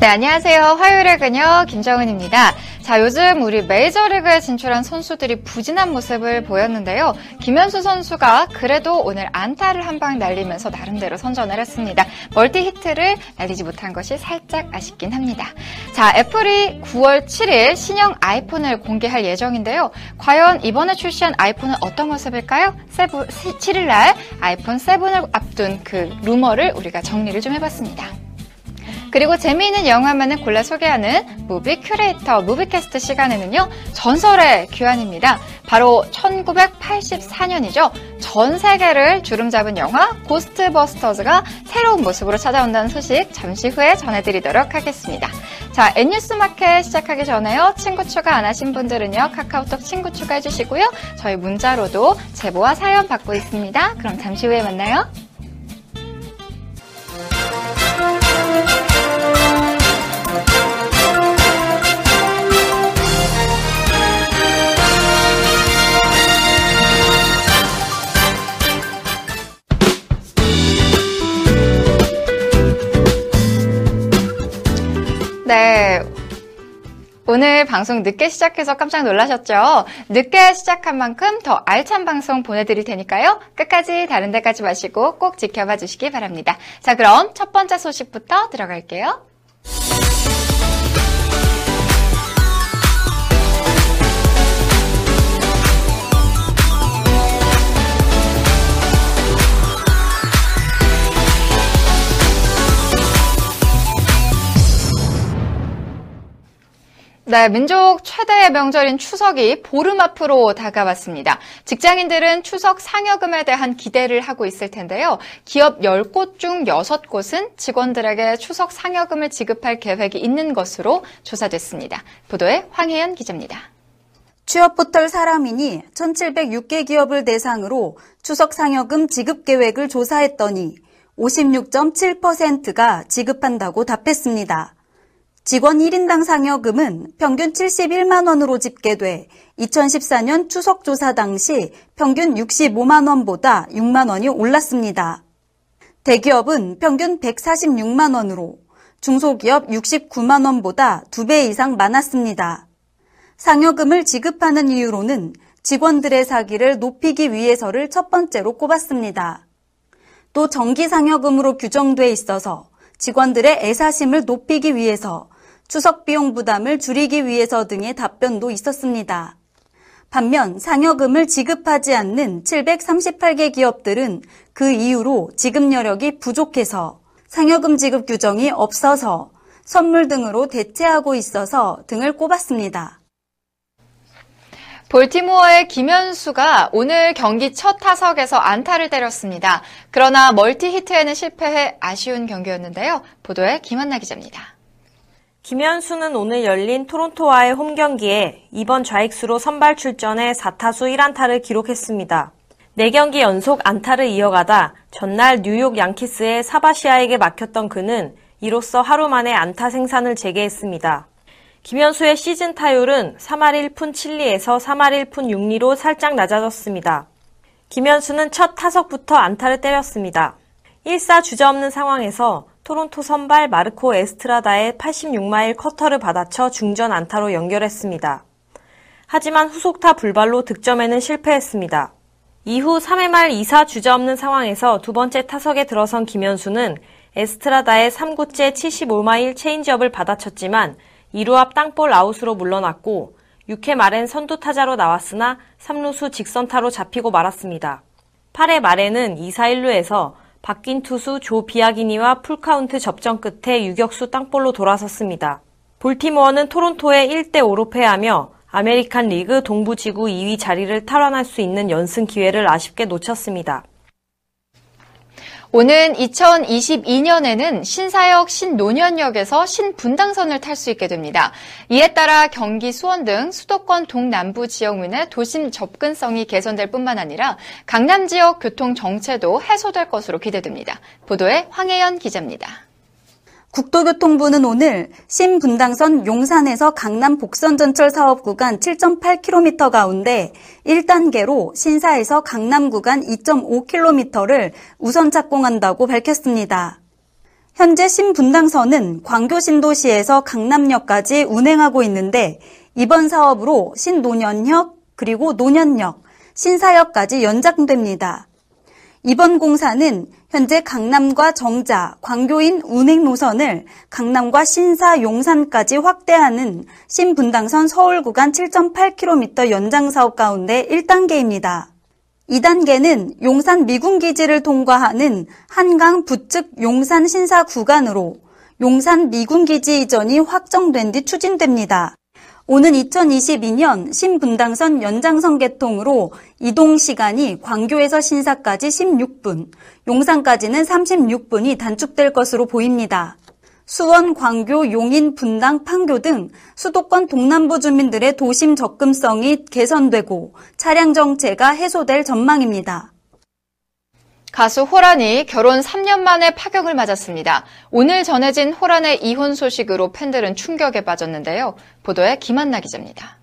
네, 안녕하세요. 화요일의 그녀 김정은입니다. 자, 요즘 우리 메이저리그에 진출한 선수들이 부진한 모습을 보였는데요. 김현수 선수가 그래도 오늘 안타를 한 방 날리면서 나름대로 선전을 했습니다. 멀티 히트를 날리지 못한 것이 살짝 아쉽긴 합니다. 자, 애플이 9월 7일 신형 아이폰을 공개할 예정인데요. 과연 이번에 출시한 아이폰은 어떤 모습일까요? 7일 날 아이폰 7을 앞둔 그 루머를 우리가 정리를 좀 해봤습니다. 그리고 재미있는 영화만을 골라 소개하는 무비 큐레이터 무비캐스트 시간에는요, 전설의 귀환입니다. 바로 1984년이죠. 전 세계를 주름 잡은 영화 고스트버스터즈가 새로운 모습으로 찾아온다는 소식 잠시 후에 전해드리도록 하겠습니다. 자, N뉴스 마켓 시작하기 전에요. 친구 추가 안 하신 분들은요, 카카오톡 친구 추가해 주시고요. 저희 문자로도 제보와 사연 받고 있습니다. 그럼 잠시 후에 만나요. 오늘 방송 늦게 시작해서 깜짝 놀라셨죠? 늦게 시작한 만큼 더 알찬 방송 보내드릴 테니까요. 끝까지 다른 데 가지 마시고 꼭 지켜봐 주시기 바랍니다. 자, 그럼 첫 번째 소식부터 들어갈게요. 네, 민족 최대의 명절인 추석이 보름 앞으로 다가왔습니다. 직장인들은 추석 상여금에 대한 기대를 하고 있을 텐데요. 기업 10곳 중 6곳은 직원들에게 추석 상여금을 지급할 계획이 있는 것으로 조사됐습니다. 보도에 황혜연 기자입니다. 취업 포털 사람인이 1706개 기업을 대상으로 추석 상여금 지급 계획을 조사했더니 56.7%가 지급한다고 답했습니다. 직원 1인당 상여금은 평균 71만 원으로 집계돼 2014년 추석 조사 당시 평균 65만 원보다 6만 원이 올랐습니다. 대기업은 평균 146만 원으로 중소기업 69만 원보다 2배 이상 많았습니다. 상여금을 지급하는 이유로는 직원들의 사기를 높이기 위해서를 첫 번째로 꼽았습니다. 또 정기 상여금으로 규정돼 있어서 직원들의 애사심을 높이기 위해서 추석 비용 부담을 줄이기 위해서 등의 답변도 있었습니다. 반면 상여금을 지급하지 않는 738개 기업들은 그 이유로 지급 여력이 부족해서 상여금 지급 규정이 없어서 선물 등으로 대체하고 있어서 등을 꼽았습니다. 볼티모어의 김현수가 오늘 경기 첫 타석에서 안타를 때렸습니다. 그러나 멀티 히트에는 실패해 아쉬운 경기였는데요. 보도에 김한나 기자입니다. 김현수는 오늘 열린 토론토와의 홈 경기에 이번 좌익수로 선발 출전해 4타수 1안타를 기록했습니다. 4경기 연속 안타를 이어가다 전날 뉴욕 양키스의 사바시아에게 막혔던 그는 이로써 하루 만에 안타 생산을 재개했습니다. 김현수의 시즌 타율은 3할 1푼 7리에서 3할 1푼 6리로 살짝 낮아졌습니다. 김현수는 첫 타석부터 안타를 때렸습니다. 1사 주자없는 상황에서 토론토 선발 마르코 에스트라다의 86마일 커터를 받아쳐 중전 안타로 연결했습니다. 하지만 후속타 불발로 득점에는 실패했습니다. 이후 3회 말 2사 주자없는 상황에서 두 번째 타석에 들어선 김현수는 에스트라다의 3구째 75마일 체인지업을 받아쳤지만 2루 앞 땅볼 아웃으로 물러났고 6회 말엔 선두 타자로 나왔으나 3루수 직선타로 잡히고 말았습니다. 8회 말에는 2사 1루에서 바뀐 투수 조 비아기니와 풀카운트 접전 끝에 유격수 땅볼로 돌아섰습니다. 볼티모어는 토론토에 1대5로 패하며 아메리칸 리그 동부지구 2위 자리를 탈환할 수 있는 연승 기회를 아쉽게 놓쳤습니다. 오는 2022년에는 신사역 신논현역에서 신분당선을 탈 수 있게 됩니다. 이에 따라 경기 수원 등 수도권 동남부 지역민의 도심 접근성이 개선될 뿐만 아니라 강남 지역 교통 정체도 해소될 것으로 기대됩니다. 보도에 황혜연 기자입니다. 국토교통부는 오늘 신분당선 용산에서 강남 복선전철 사업 구간 7.8km 가운데 1단계로 신사에서 강남 구간 2.5km를 우선 착공한다고 밝혔습니다. 현재 신분당선은 광교 신도시에서 강남역까지 운행하고 있는데 이번 사업으로 신노년역 그리고 노년역, 신사역까지 연장됩니다. 이번 공사는 현재 강남과 정자, 광교인 운행 노선을 강남과 신사, 용산까지 확대하는 신분당선 서울 구간 7.8km 연장 사업 가운데 1단계입니다. 2단계는 용산 미군기지를 통과하는 한강 부측 용산 신사 구간으로 용산 미군기지 이전이 확정된 뒤 추진됩니다. 오는 2022년 신분당선 연장선 개통으로 이동 시간이 광교에서 신사까지 16분, 용산까지는 36분이 단축될 것으로 보입니다. 수원, 광교, 용인, 분당, 판교 등 수도권 동남부 주민들의 도심 접근성이 개선되고 차량 정체가 해소될 전망입니다. 가수 호란이 결혼 3년 만에 파격을 맞았습니다. 오늘 전해진 호란의 이혼 소식으로 팬들은 충격에 빠졌는데요. 보도에 김한나 기자입니다.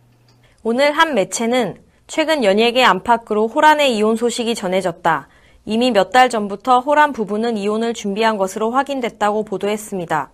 오늘 한 매체는 최근 연예계 안팎으로 호란의 이혼 소식이 전해졌다. 이미 몇 달 전부터 호란 부부는 이혼을 준비한 것으로 확인됐다고 보도했습니다.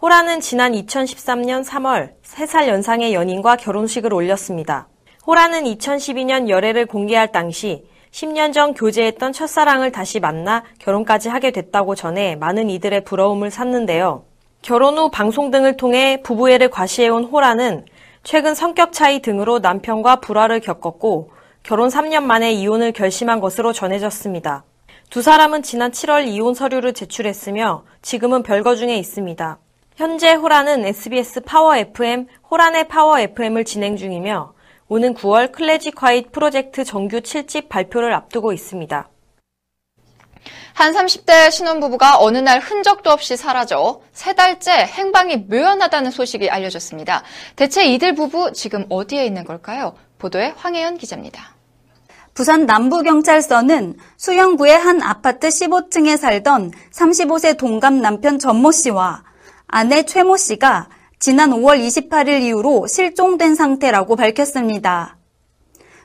호란은 지난 2013년 3월 3살 연상의 연인과 결혼식을 올렸습니다. 호란은 2012년 열애를 공개할 당시 10년 전 교제했던 첫사랑을 다시 만나 결혼까지 하게 됐다고 전해 많은 이들의 부러움을 샀는데요. 결혼 후 방송 등을 통해 부부애를 과시해온 호란은 최근 성격 차이 등으로 남편과 불화를 겪었고 결혼 3년 만에 이혼을 결심한 것으로 전해졌습니다. 두 사람은 지난 7월 이혼 서류를 제출했으며 지금은 별거 중에 있습니다. 현재 호란은 SBS 파워 FM 호란의 파워 FM을 진행 중이며 오는 9월 클래직 화이트 프로젝트 정규 7집 발표를 앞두고 있습니다. 한 30대 신혼부부가 어느 날 흔적도 없이 사라져 세 달째 행방이 묘연하다는 소식이 알려졌습니다. 대체 이들 부부 지금 어디에 있는 걸까요? 보도에 황혜연 기자입니다. 부산 남부경찰서는 수영구의 한 아파트 15층에 살던 35세 동갑 남편 전모 씨와 아내 최모 씨가 지난 5월 28일 이후로 실종된 상태라고 밝혔습니다.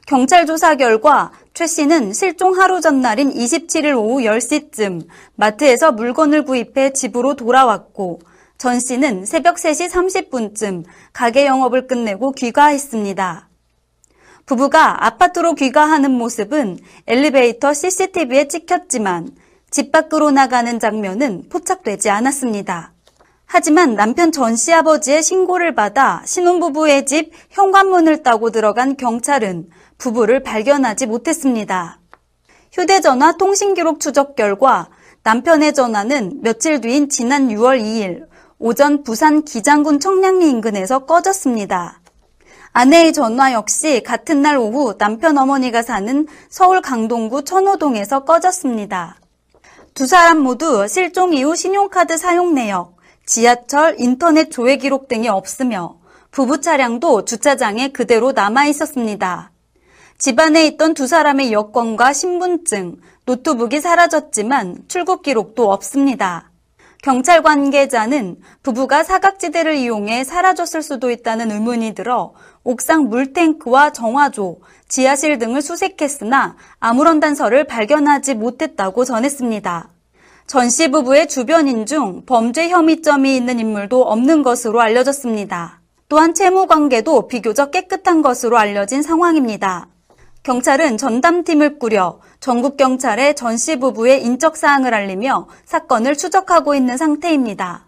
경찰 조사 결과 최 씨는 실종 하루 전날인 27일 오후 10시쯤 마트에서 물건을 구입해 집으로 돌아왔고 전 씨는 새벽 3시 30분쯤 가게 영업을 끝내고 귀가했습니다. 부부가 아파트로 귀가하는 모습은 엘리베이터 CCTV에 찍혔지만 집 밖으로 나가는 장면은 포착되지 않았습니다. 하지만 남편 전 씨 아버지의 신고를 받아 신혼부부의 집 현관문을 따고 들어간 경찰은 부부를 발견하지 못했습니다. 휴대전화 통신기록 추적 결과 남편의 전화는 며칠 뒤인 지난 6월 2일 오전 부산 기장군 청량리 인근에서 꺼졌습니다. 아내의 전화 역시 같은 날 오후 남편 어머니가 사는 서울 강동구 천호동에서 꺼졌습니다. 두 사람 모두 실종 이후 신용카드 사용 내역, 지하철, 인터넷 조회 기록 등이 없으며 부부 차량도 주차장에 그대로 남아 있었습니다. 집안에 있던 두 사람의 여권과 신분증, 노트북이 사라졌지만 출국 기록도 없습니다. 경찰 관계자는 부부가 사각지대를 이용해 사라졌을 수도 있다는 의문이 들어 옥상 물탱크와 정화조, 지하실 등을 수색했으나 아무런 단서를 발견하지 못했다고 전했습니다. 전 씨 부부의 주변인 중 범죄 혐의점이 있는 인물도 없는 것으로 알려졌습니다. 또한 채무 관계도 비교적 깨끗한 것으로 알려진 상황입니다. 경찰은 전담팀을 꾸려 전국 경찰에 전 씨 부부의 인적 사항을 알리며 사건을 추적하고 있는 상태입니다.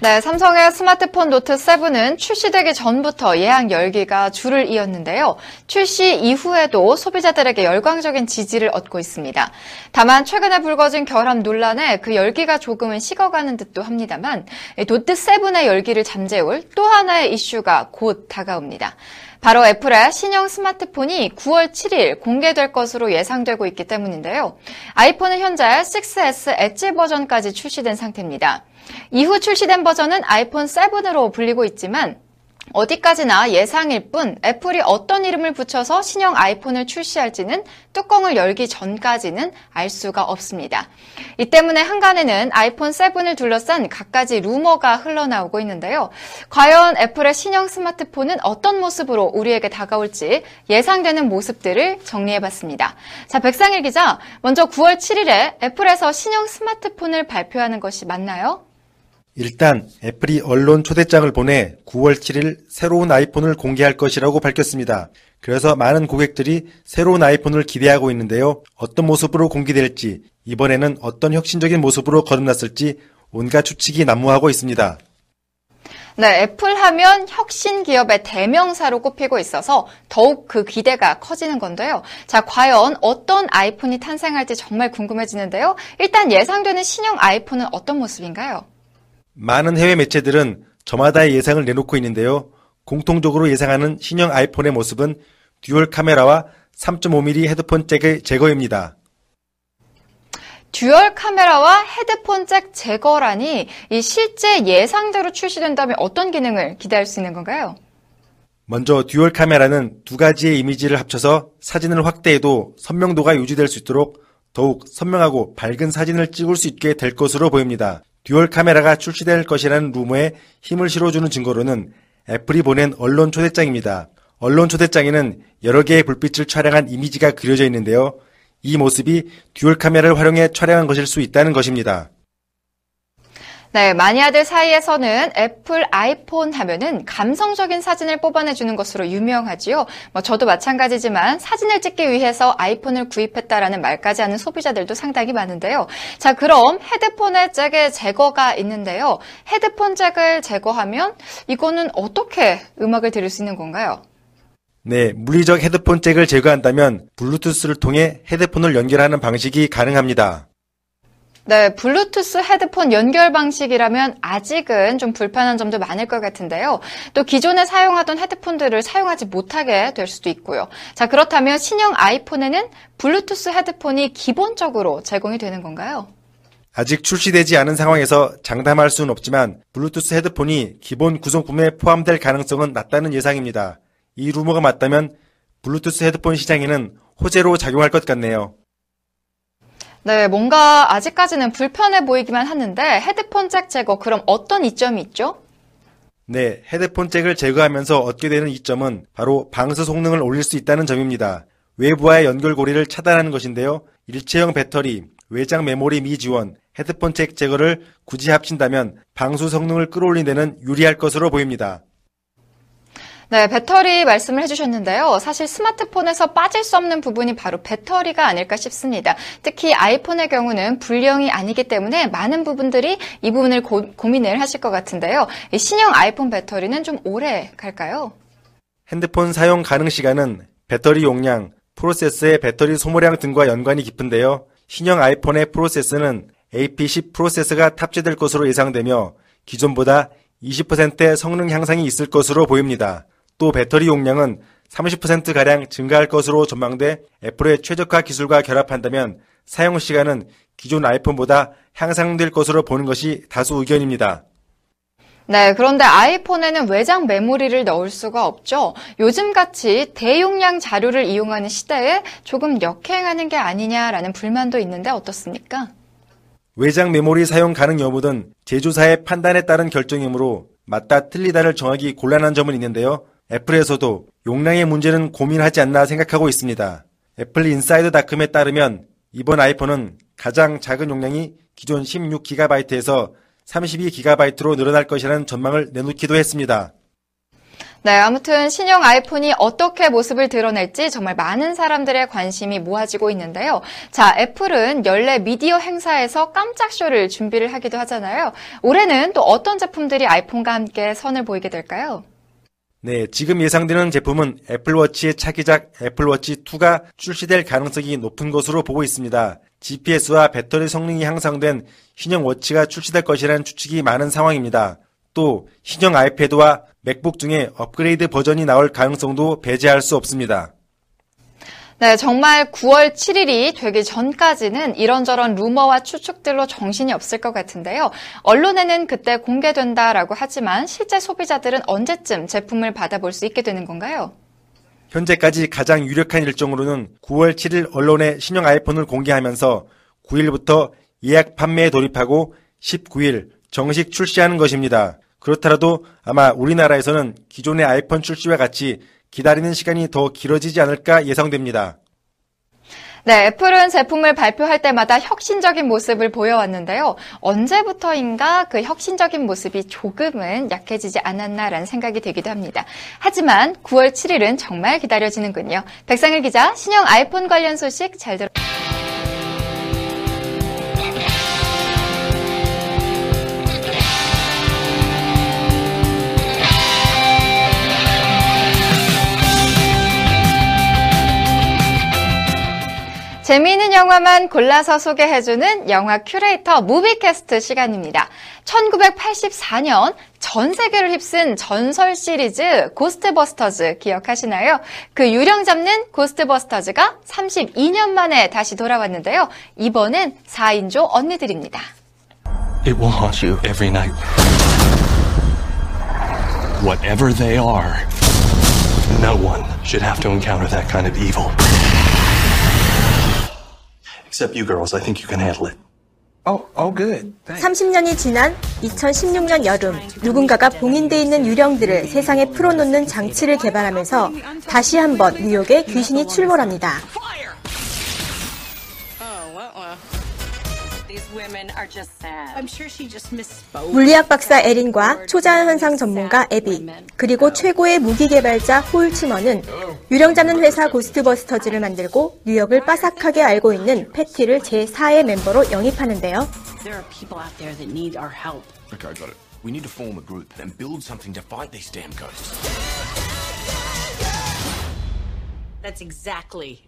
네, 삼성의 스마트폰 노트 7은 출시되기 전부터 예약 열기가 줄을 이었는데요. 출시 이후에도 소비자들에게 열광적인 지지를 얻고 있습니다. 다만 최근에 불거진 결함 논란에 그 열기가 조금은 식어가는 듯도 합니다만 노트 7의 열기를 잠재울 또 하나의 이슈가 곧 다가옵니다. 바로 애플의 신형 스마트폰이 9월 7일 공개될 것으로 예상되고 있기 때문인데요. 아이폰은 현재 6S 엣지 버전까지 출시된 상태입니다. 이후 출시된 버전은 아이폰 7으로 불리고 있지만 어디까지나 예상일 뿐 애플이 어떤 이름을 붙여서 신형 아이폰을 출시할지는 뚜껑을 열기 전까지는 알 수가 없습니다. 이 때문에 한간에는 아이폰 7을 둘러싼 갖가지 루머가 흘러나오고 있는데요. 과연 애플의 신형 스마트폰은 어떤 모습으로 우리에게 다가올지 예상되는 모습들을 정리해봤습니다. 자, 백상일 기자, 먼저 9월 7일에 애플에서 신형 스마트폰을 발표하는 것이 맞나요? 일단 애플이 언론 초대장을 보내 9월 7일 새로운 아이폰을 공개할 것이라고 밝혔습니다. 그래서 많은 고객들이 새로운 아이폰을 기대하고 있는데요. 어떤 모습으로 공개될지, 이번에는 어떤 혁신적인 모습으로 거듭났을지 온갖 추측이 난무하고 있습니다. 네, 애플 하면 혁신 기업의 대명사로 꼽히고 있어서 더욱 그 기대가 커지는 건데요. 자, 과연 어떤 아이폰이 탄생할지 정말 궁금해지는데요. 일단 예상되는 신형 아이폰은 어떤 모습인가요? 많은 해외 매체들은 저마다의 예상을 내놓고 있는데요. 공통적으로 예상하는 신형 아이폰의 모습은 듀얼 카메라와 3.5mm 헤드폰 잭의 제거입니다. 듀얼 카메라와 헤드폰 잭 제거라니 이 실제 예상대로 출시된다면 어떤 기능을 기대할 수 있는 건가요? 먼저 듀얼 카메라는 두 가지의 이미지를 합쳐서 사진을 확대해도 선명도가 유지될 수 있도록 더욱 선명하고 밝은 사진을 찍을 수 있게 될 것으로 보입니다. 듀얼 카메라가 출시될 것이라는 루머에 힘을 실어주는 증거로는 애플이 보낸 언론 초대장입니다. 언론 초대장에는 여러 개의 불빛을 촬영한 이미지가 그려져 있는데요. 이 모습이 듀얼 카메라를 활용해 촬영한 것일 수 있다는 것입니다. 네, 마니아들 사이에서는 애플 아이폰 하면은 감성적인 사진을 뽑아내주는 것으로 유명하지요. 뭐 저도 마찬가지지만 사진을 찍기 위해서 아이폰을 구입했다라는 말까지 하는 소비자들도 상당히 많은데요. 자, 그럼 헤드폰의 잭의 제거가 있는데요. 헤드폰 잭을 제거하면 이거는 어떻게 음악을 들을 수 있는 건가요? 네, 물리적 헤드폰 잭을 제거한다면 블루투스를 통해 헤드폰을 연결하는 방식이 가능합니다. 네, 블루투스 헤드폰 연결 방식이라면 아직은 좀 불편한 점도 많을 것 같은데요. 또 기존에 사용하던 헤드폰들을 사용하지 못하게 될 수도 있고요. 자, 그렇다면 신형 아이폰에는 블루투스 헤드폰이 기본적으로 제공이 되는 건가요? 아직 출시되지 않은 상황에서 장담할 수는 없지만 블루투스 헤드폰이 기본 구성품에 포함될 가능성은 낮다는 예상입니다. 이 루머가 맞다면 블루투스 헤드폰 시장에는 호재로 작용할 것 같네요. 네, 뭔가 아직까지는 불편해 보이기만 하는데 헤드폰 잭 제거 그럼 어떤 이점이 있죠? 네, 헤드폰 잭을 제거하면서 얻게 되는 이점은 바로 방수 성능을 올릴 수 있다는 점입니다. 외부와의 연결고리를 차단하는 것인데요. 일체형 배터리, 외장 메모리 미지원, 헤드폰 잭 제거를 굳이 합친다면 방수 성능을 끌어올리는 데는 유리할 것으로 보입니다. 네, 배터리 말씀을 해주셨는데요. 사실 스마트폰에서 빠질 수 없는 부분이 바로 배터리가 아닐까 싶습니다. 특히 아이폰의 경우는 불량이 아니기 때문에 많은 부분들이 이 부분을 고, 민을 하실 것 같은데요. 신형 아이폰 배터리는 좀 오래 갈까요? 핸드폰 사용 가능 시간은 배터리 용량, 프로세스의 배터리 소모량 등과 연관이 깊은데요. 신형 아이폰의 프로세스는 AP10 프로세스가 탑재될 것으로 예상되며 기존보다 20%의 성능 향상이 있을 것으로 보입니다. 또 배터리 용량은 30%가량 증가할 것으로 전망돼 애플의 최적화 기술과 결합한다면 사용 시간은 기존 아이폰보다 향상될 것으로 보는 것이 다수 의견입니다. 네, 그런데 아이폰에는 외장 메모리를 넣을 수가 없죠. 요즘같이 대용량 자료를 이용하는 시대에 조금 역행하는 게 아니냐라는 불만도 있는데 어떻습니까? 외장 메모리 사용 가능 여부는 제조사의 판단에 따른 결정이므로 맞다 틀리다를 정하기 곤란한 점은 있는데요. 애플에서도 용량의 문제는 고민하지 않나 생각하고 있습니다. 애플 인사이드닷컴에 따르면 이번 아이폰은 가장 작은 용량이 기존 16GB에서 32GB로 늘어날 것이라는 전망을 내놓기도 했습니다. 네, 아무튼 신형 아이폰이 어떻게 모습을 드러낼지 정말 많은 사람들의 관심이 모아지고 있는데요. 자, 애플은 연례 미디어 행사에서 깜짝 쇼를 준비를 하기도 하잖아요. 올해는 또 어떤 제품들이 아이폰과 함께 선을 보이게 될까요? 네, 지금 예상되는 제품은 애플워치의 차기작 애플워치 2가 출시될 가능성이 높은 것으로 보고 있습니다. GPS와 배터리 성능이 향상된 신형 워치가 출시될 것이라는 추측이 많은 상황입니다. 또 신형 아이패드와 맥북 중에 업그레이드 버전이 나올 가능성도 배제할 수 없습니다. 네, 정말 9월 7일이 되기 전까지는 이런저런 루머와 추측들로 정신이 없을 것 같은데요. 언론에는 그때 공개된다라고 하지만 실제 소비자들은 언제쯤 제품을 받아볼 수 있게 되는 건가요? 현재까지 가장 유력한 일정으로는 9월 7일 언론에 신형 아이폰을 공개하면서 9일부터 예약 판매에 돌입하고 19일 정식 출시하는 것입니다. 그렇더라도 아마 우리나라에서는 기존의 아이폰 출시와 같이 기다리는 시간이 더 길어지지 않을까 예상됩니다. 네, 애플은 제품을 발표할 때마다 혁신적인 모습을 보여왔는데요. 언제부터인가 그 혁신적인 모습이 조금은 약해지지 않았나라는 생각이 들기도 합니다. 하지만 9월 7일은 정말 기다려지는군요. 백상일 기자, 신형 아이폰 관련 소식 잘 들어. 재미있는 영화만 골라서 소개해주는 영화 큐레이터 무비캐스트 시간입니다. 1984년 전 세계를 휩쓴 전설 시리즈 고스트버스터즈 기억하시나요? 그 유령 잡는 고스트버스터즈가 32년 만에 다시 돌아왔는데요. 이번엔 4인조 언니들입니다. It will haunt you every night. Whatever they are, no one should have to encounter that kind of evil. Except you girls, I think you can handle it. Oh, oh, good. Thanks. 30년이 지난 2016년 여름 누군가가 봉인돼 있는 유령들을 세상에 풀어놓는 장치를 개발하면서 다시 한번 뉴욕에 귀신이 출몰합니다. 물리학 박사 에린과 초자연 현상 전문가 에비 그리고 최고의 무기 개발자 홀 치머는 유령 잡는 회사 고스트버스터즈를 만들고 뉴욕을 빠삭하게 알고 있는 패티를 제4의 멤버로 영입하는데요. There are people out there that need our help. Okay, got it. We need to form a group and build something to fight these damn ghosts. That's exactly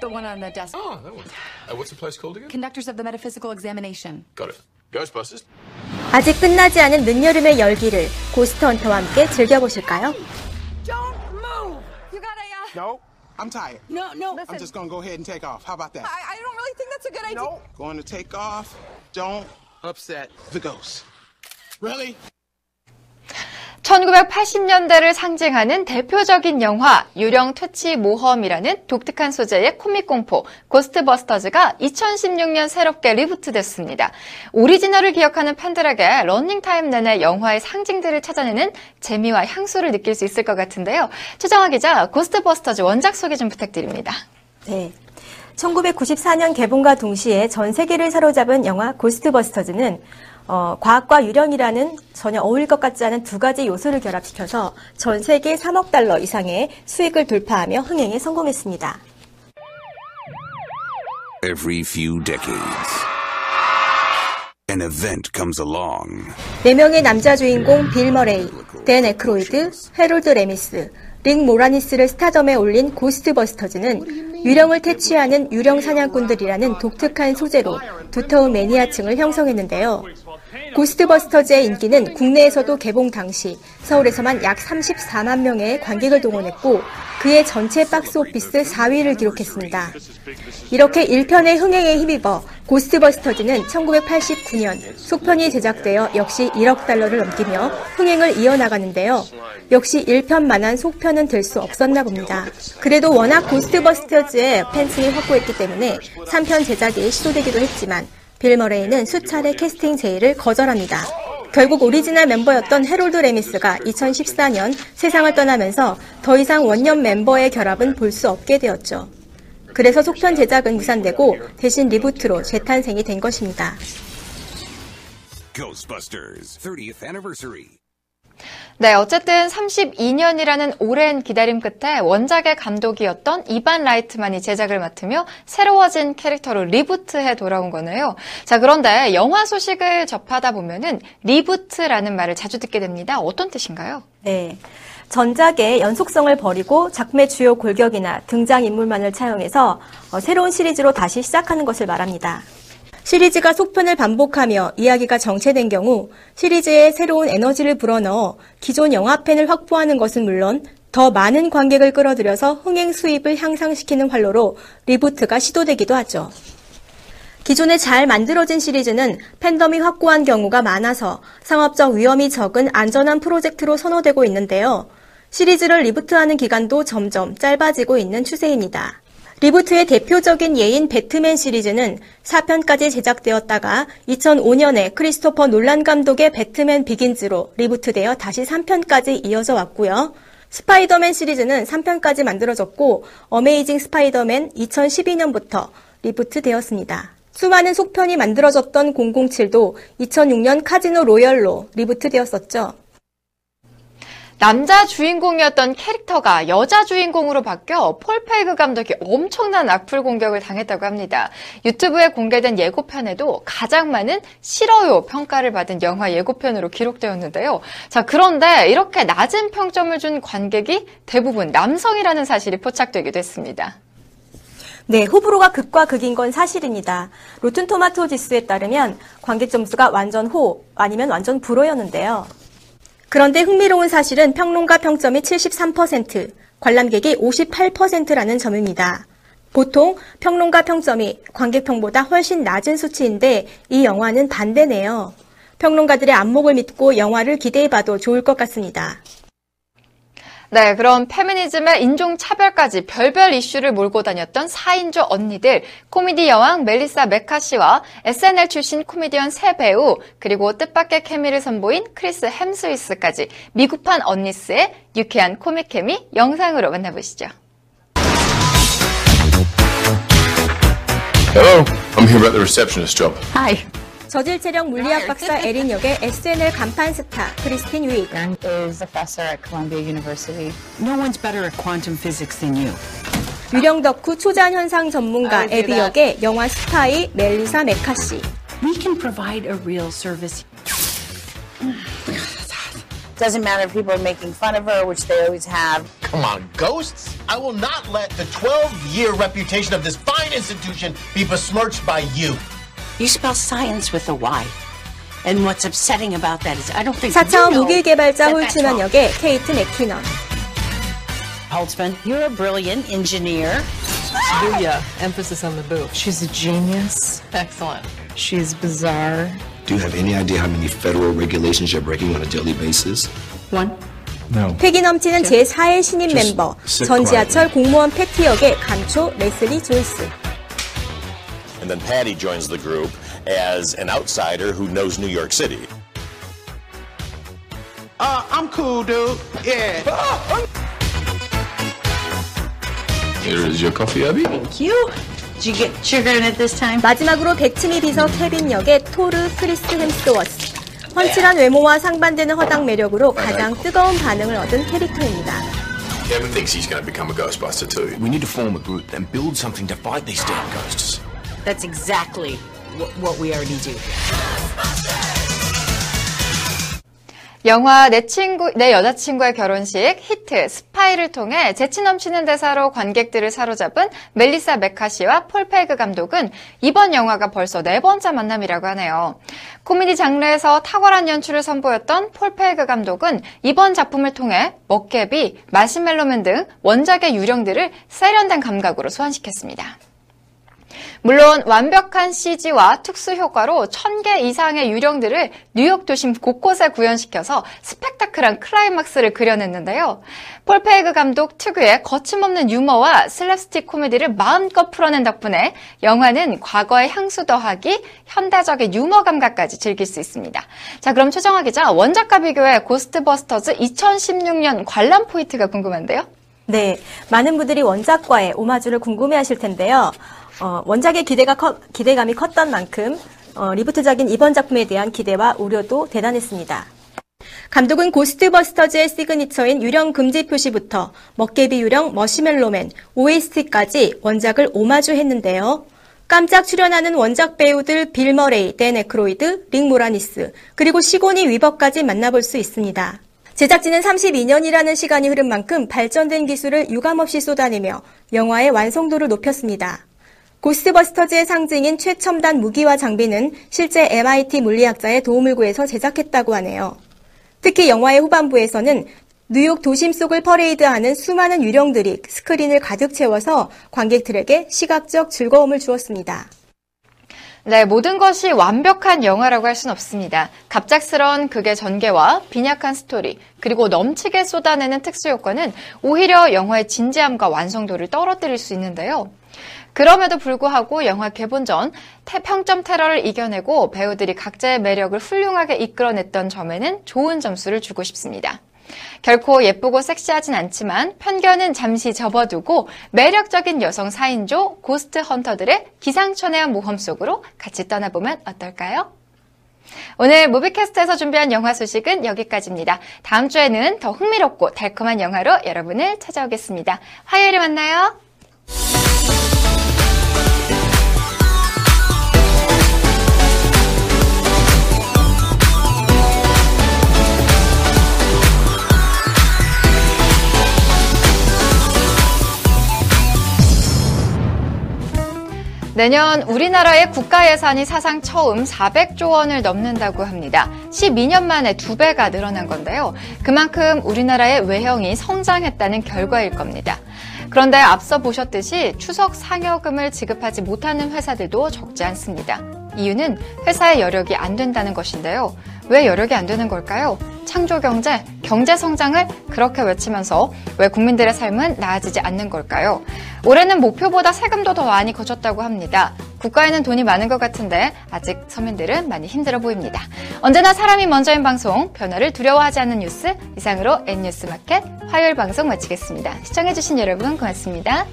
The one on the desk. Oh, that one. Uh, what's the place called again? Conductors of the metaphysical examination. Got it. Ghostbusters. 아직 끝나지 않은 늦여름의 열기를 고스트 헌터와 함께 즐겨보실까요? Don't move! You got a, uh, No, I'm tired. No, no. I'm just gonna go ahead and take off. How about that? I, I don't really think that's a good idea. No, going to take off. Don't upset the ghost. Really? 1980년대를 상징하는 대표적인 영화 유령 퇴치 모험이라는 독특한 소재의 코믹 공포 고스트버스터즈가 2016년 새롭게 리부트됐습니다. 오리지널을 기억하는 팬들에게 러닝타임 내내 영화의 상징들을 찾아내는 재미와 향수를 느낄 수 있을 것 같은데요. 최정화 기자, 고스트버스터즈 원작 소개 좀 부탁드립니다. 네. 1994년 개봉과 동시에 전 세계를 사로잡은 영화 고스트버스터즈는 어, 과학과 유령이라는 전혀 어울릴 것 같지 않은 두 가지 요소를 결합시켜서 전 세계 3억 달러 이상의 수익을 돌파하며 흥행에 성공했습니다. Every few decades, an event comes along. 네 명의 남자 주인공 빌 머레이, 댄 에크로이드, 헤롤드 레미스, 릭 모라니스를 스타덤에 올린 고스트버스터즈는 유령을 퇴치하는 유령 사냥꾼들이라는 독특한 소재로 두터운 매니아층을 형성했는데요. 고스트버스터즈의 인기는 국내에서도 개봉 당시 서울에서만 약 34만 명의 관객을 동원했고 그 해 전체 박스 오피스 4위를 기록했습니다. 이렇게 1편의 흥행에 힘입어 고스트버스터즈는 1989년 속편이 제작되어 역시 1억 달러를 넘기며 흥행을 이어나가는데요. 역시 1편만한 속편은 될 수 없었나 봅니다. 그래도 워낙 고스트버스터즈의 팬층이 확고했기 때문에 3편 제작이 시도되기도 했지만 빌 머레이는 수차례 캐스팅 제의를 거절합니다. 결국 오리지널 멤버였던 헤롤드 레미스가 2014년 세상을 떠나면서 더 이상 원년 멤버의 결합은 볼 수 없게 되었죠. 그래서 속편 제작은 무산되고 대신 리부트로 재탄생이 된 것입니다. Ghostbusters 30th anniversary. 네, 어쨌든 32년이라는 오랜 기다림 끝에 원작의 감독이었던 이반 라이트만이 제작을 맡으며 새로워진 캐릭터로 리부트해 돌아온 거네요. 자, 그런데 영화 소식을 접하다 보면은 리부트라는 말을 자주 듣게 됩니다. 어떤 뜻인가요? 네. 전작의 연속성을 버리고 작품의 주요 골격이나 등장인물만을 차용해서 어, 새로운 시리즈로 다시 시작하는 것을 말합니다. 시리즈가 속편을 반복하며 이야기가 정체된 경우 시리즈에 새로운 에너지를 불어넣어 기존 영화 팬을 확보하는 것은 물론 더 많은 관객을 끌어들여서 흥행 수입을 향상시키는 활로로 리부트가 시도되기도 하죠. 기존에 잘 만들어진 시리즈는 팬덤이 확고한 경우가 많아서 상업적 위험이 적은 안전한 프로젝트로 선호되고 있는데요. 시리즈를 리부트하는 기간도 점점 짧아지고 있는 추세입니다. 리부트의 대표적인 예인 배트맨 시리즈는 4편까지 제작되었다가 2005년에 크리스토퍼 놀란 감독의 배트맨 비긴즈로 리부트되어 다시 3편까지 이어져 왔고요. 스파이더맨 시리즈는 3편까지 만들어졌고 어메이징 스파이더맨 2012년부터 리부트 되었습니다. 수많은 속편이 만들어졌던 007도 2006년 카지노 로열로 리부트 되었었죠. 남자 주인공이었던 캐릭터가 여자 주인공으로 바뀌어 폴 페이그 감독이 엄청난 악플 공격을 당했다고 합니다. 유튜브에 공개된 예고편에도 가장 많은 싫어요 평가를 받은 영화 예고편으로 기록되었는데요. 자, 그런데 이렇게 낮은 평점을 준 관객이 대부분 남성이라는 사실이 포착되기도 했습니다. 네, 호불호가 극과 극인 건 사실입니다. 로튼 토마토 지수에 따르면 관객 점수가 완전 호 아니면 완전 불호였는데요. 그런데 흥미로운 사실은 평론가 평점이 73%, 관람객이 58%라는 점입니다. 보통 평론가 평점이 관객평보다 훨씬 낮은 수치인데 이 영화는 반대네요. 평론가들의 안목을 믿고 영화를 기대해봐도 좋을 것 같습니다. 네, 그럼 페미니즘에 인종차별까지 별별 이슈를 몰고 다녔던 4인조 언니들, 코미디 여왕 멜리사 메카시와 SNL 출신 코미디언 세 배우, 그리고 뜻밖의 케미를 선보인 크리스 햄스워스까지 미국판 언니스의 유쾌한 코믹 케미 영상으로 만나보시죠. Hello. I'm here about the receptionist job. Hi. 저질 체력 물리학 박사 에린 역의 SNL 간판 스타 크리스틴 윅. is a professor at Columbia University. No one's better at quantum physics than you. 유령 덕후 초자연 현상 전문가 I do 에비 that. 역의 영화 스파이 멜리사 메카시. We can provide a real service. Doesn't matter if people are making fun of her, which they always have. Come on, ghosts? I will not let the 12 year reputation of this fine institution be besmirched by you. You spell science with a Y. And what's upsetting about that is I don't think 4차원 you know 무기 개발자 that that's 홀츠만 wrong. 역의 케이트 맥키넌. Holtzman, you're a brilliant engineer. Booyah. Emphasis on the boo. She's a genius. Excellent. She's bizarre. Do you have any idea how many federal regulations you're breaking on a daily basis? One. No. 패기 넘치는 제4의 신인 Just 멤버, sit 전 지하철 quietly. 공무원 패티 역의 감초 레슬리 조이스. And then Patty joins the group as an outsider who knows New York City. Uh, I'm cool, dude. Yeah. Here is your coffee, Abby. Thank you. Did you get sugar in it this time? 마지막으로 백치미 비서 케빈 역의 토르 크리스 햄스워스. 훤칠한 외모와 상반되는 허당 매력으로 가장 뜨거운 반응을 얻은 캐릭터입니다. Kevin thinks he's going to become a Ghostbuster too. We need to form a group and build something to fight these damn ghosts. That's exactly what, we already do. 영화 내 친구, 내 여자친구의 결혼식 히트 스파이를 통해 재치 넘치는 대사로 관객들을 사로잡은 멜리사 메카시와 폴 페이그 감독은 이번 영화가 벌써 네 번째 만남이라고 하네요. 코미디 장르에서 탁월한 연출을 선보였던 폴 페이그 감독은 이번 작품을 통해 먹깨비, 마시멜로맨 등 원작의 유령들을 세련된 감각으로 소환시켰습니다. 물론 완벽한 CG와 특수 효과로 1000개 이상의 유령들을 뉴욕 도심 곳곳에 구현시켜서 스펙타클한 클라이막스를 그려냈는데요. 폴 페이그 감독 특유의 거침없는 유머와 슬랩스틱 코미디를 마음껏 풀어낸 덕분에 영화는 과거의 향수 더하기 현대적인 유머 감각까지 즐길 수 있습니다. 자, 그럼 최정화 기자, 원작과 비교해 고스트버스터즈 2016년 관람 포인트가 궁금한데요? 네, 많은 분들이 원작과의 오마주를 궁금해하실 텐데요. 어, 원작의 기대가 커- 기대감이 컸던 만큼 어, 리부트적인 이번 작품에 대한 기대와 우려도 대단했습니다. 감독은 고스트버스터즈의 시그니처인 유령 금지 표시부터 먹깨비 유령 머시멜로맨, OST까지 원작을 오마주했는데요. 깜짝 출연하는 원작 배우들 빌 머레이, 댄 에크로이드, 릭 모라니스, 그리고 시고니 위버까지 만나볼 수 있습니다. 제작진은 32년이라는 시간이 흐른 만큼 발전된 기술을 유감없이 쏟아내며 영화의 완성도를 높였습니다. 고스트버스터즈의 상징인 최첨단 무기와 장비는 실제 MIT 물리학자의 도움을 구해서 제작했다고 하네요. 특히 영화의 후반부에서는 뉴욕 도심 속을 퍼레이드하는 수많은 유령들이 스크린을 가득 채워서 관객들에게 시각적 즐거움을 주었습니다. 네, 모든 것이 완벽한 영화라고 할 수는 없습니다. 갑작스러운 극의 전개와 빈약한 스토리, 그리고 넘치게 쏟아내는 특수 효과는 오히려 영화의 진지함과 완성도를 떨어뜨릴 수 있는데요. 그럼에도 불구하고 영화 개봉 전 평점 테러를 이겨내고 배우들이 각자의 매력을 훌륭하게 이끌어냈던 점에는 좋은 점수를 주고 싶습니다. 결코 예쁘고 섹시하진 않지만 편견은 잠시 접어두고 매력적인 여성 4인조 ghost hunter들의 기상천외한 모험 속으로 같이 떠나보면 어떨까요? 오늘 무비캐스트에서 준비한 영화 소식은 여기까지입니다. 다음 주에는 더 흥미롭고 달콤한 영화로 여러분을 찾아오겠습니다. 화요일에 만나요. 내년 우리나라의 국가 예산이 사상 처음 400조 원을 넘는다고 합니다. 12년 만에 두 배가 늘어난 건데요. 그만큼 우리나라의 외형이 성장했다는 결과일 겁니다. 그런데 앞서 보셨듯이 추석 상여금을 지급하지 못하는 회사들도 적지 않습니다. 이유는 회사의 여력이 안 된다는 것인데요. 왜 여력이 안 되는 걸까요? 창조 경제, 경제 성장을 그렇게 외치면서 왜 국민들의 삶은 나아지지 않는 걸까요? 올해는 목표보다 세금도 더 많이 거쳤다고 합니다. 국가에는 돈이 많은 것 같은데 아직 서민들은 많이 힘들어 보입니다. 언제나 사람이 먼저인 방송, 변화를 두려워하지 않는 뉴스, 이상으로 N뉴스 마켓 화요일 방송 마치겠습니다. 시청해주신 여러분 고맙습니다.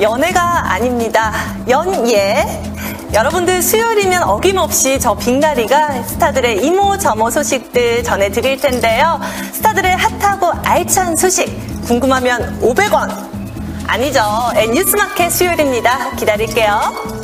연애가 아닙니다. 연예. 여러분들 수요일이면 어김없이 저 빅나리가 스타들의 이모 저모 소식들 전해드릴 텐데요. 스타들의 핫하고 알찬 소식 궁금하면 500원. 아니죠. N뉴스마켓 수요일입니다. 기다릴게요.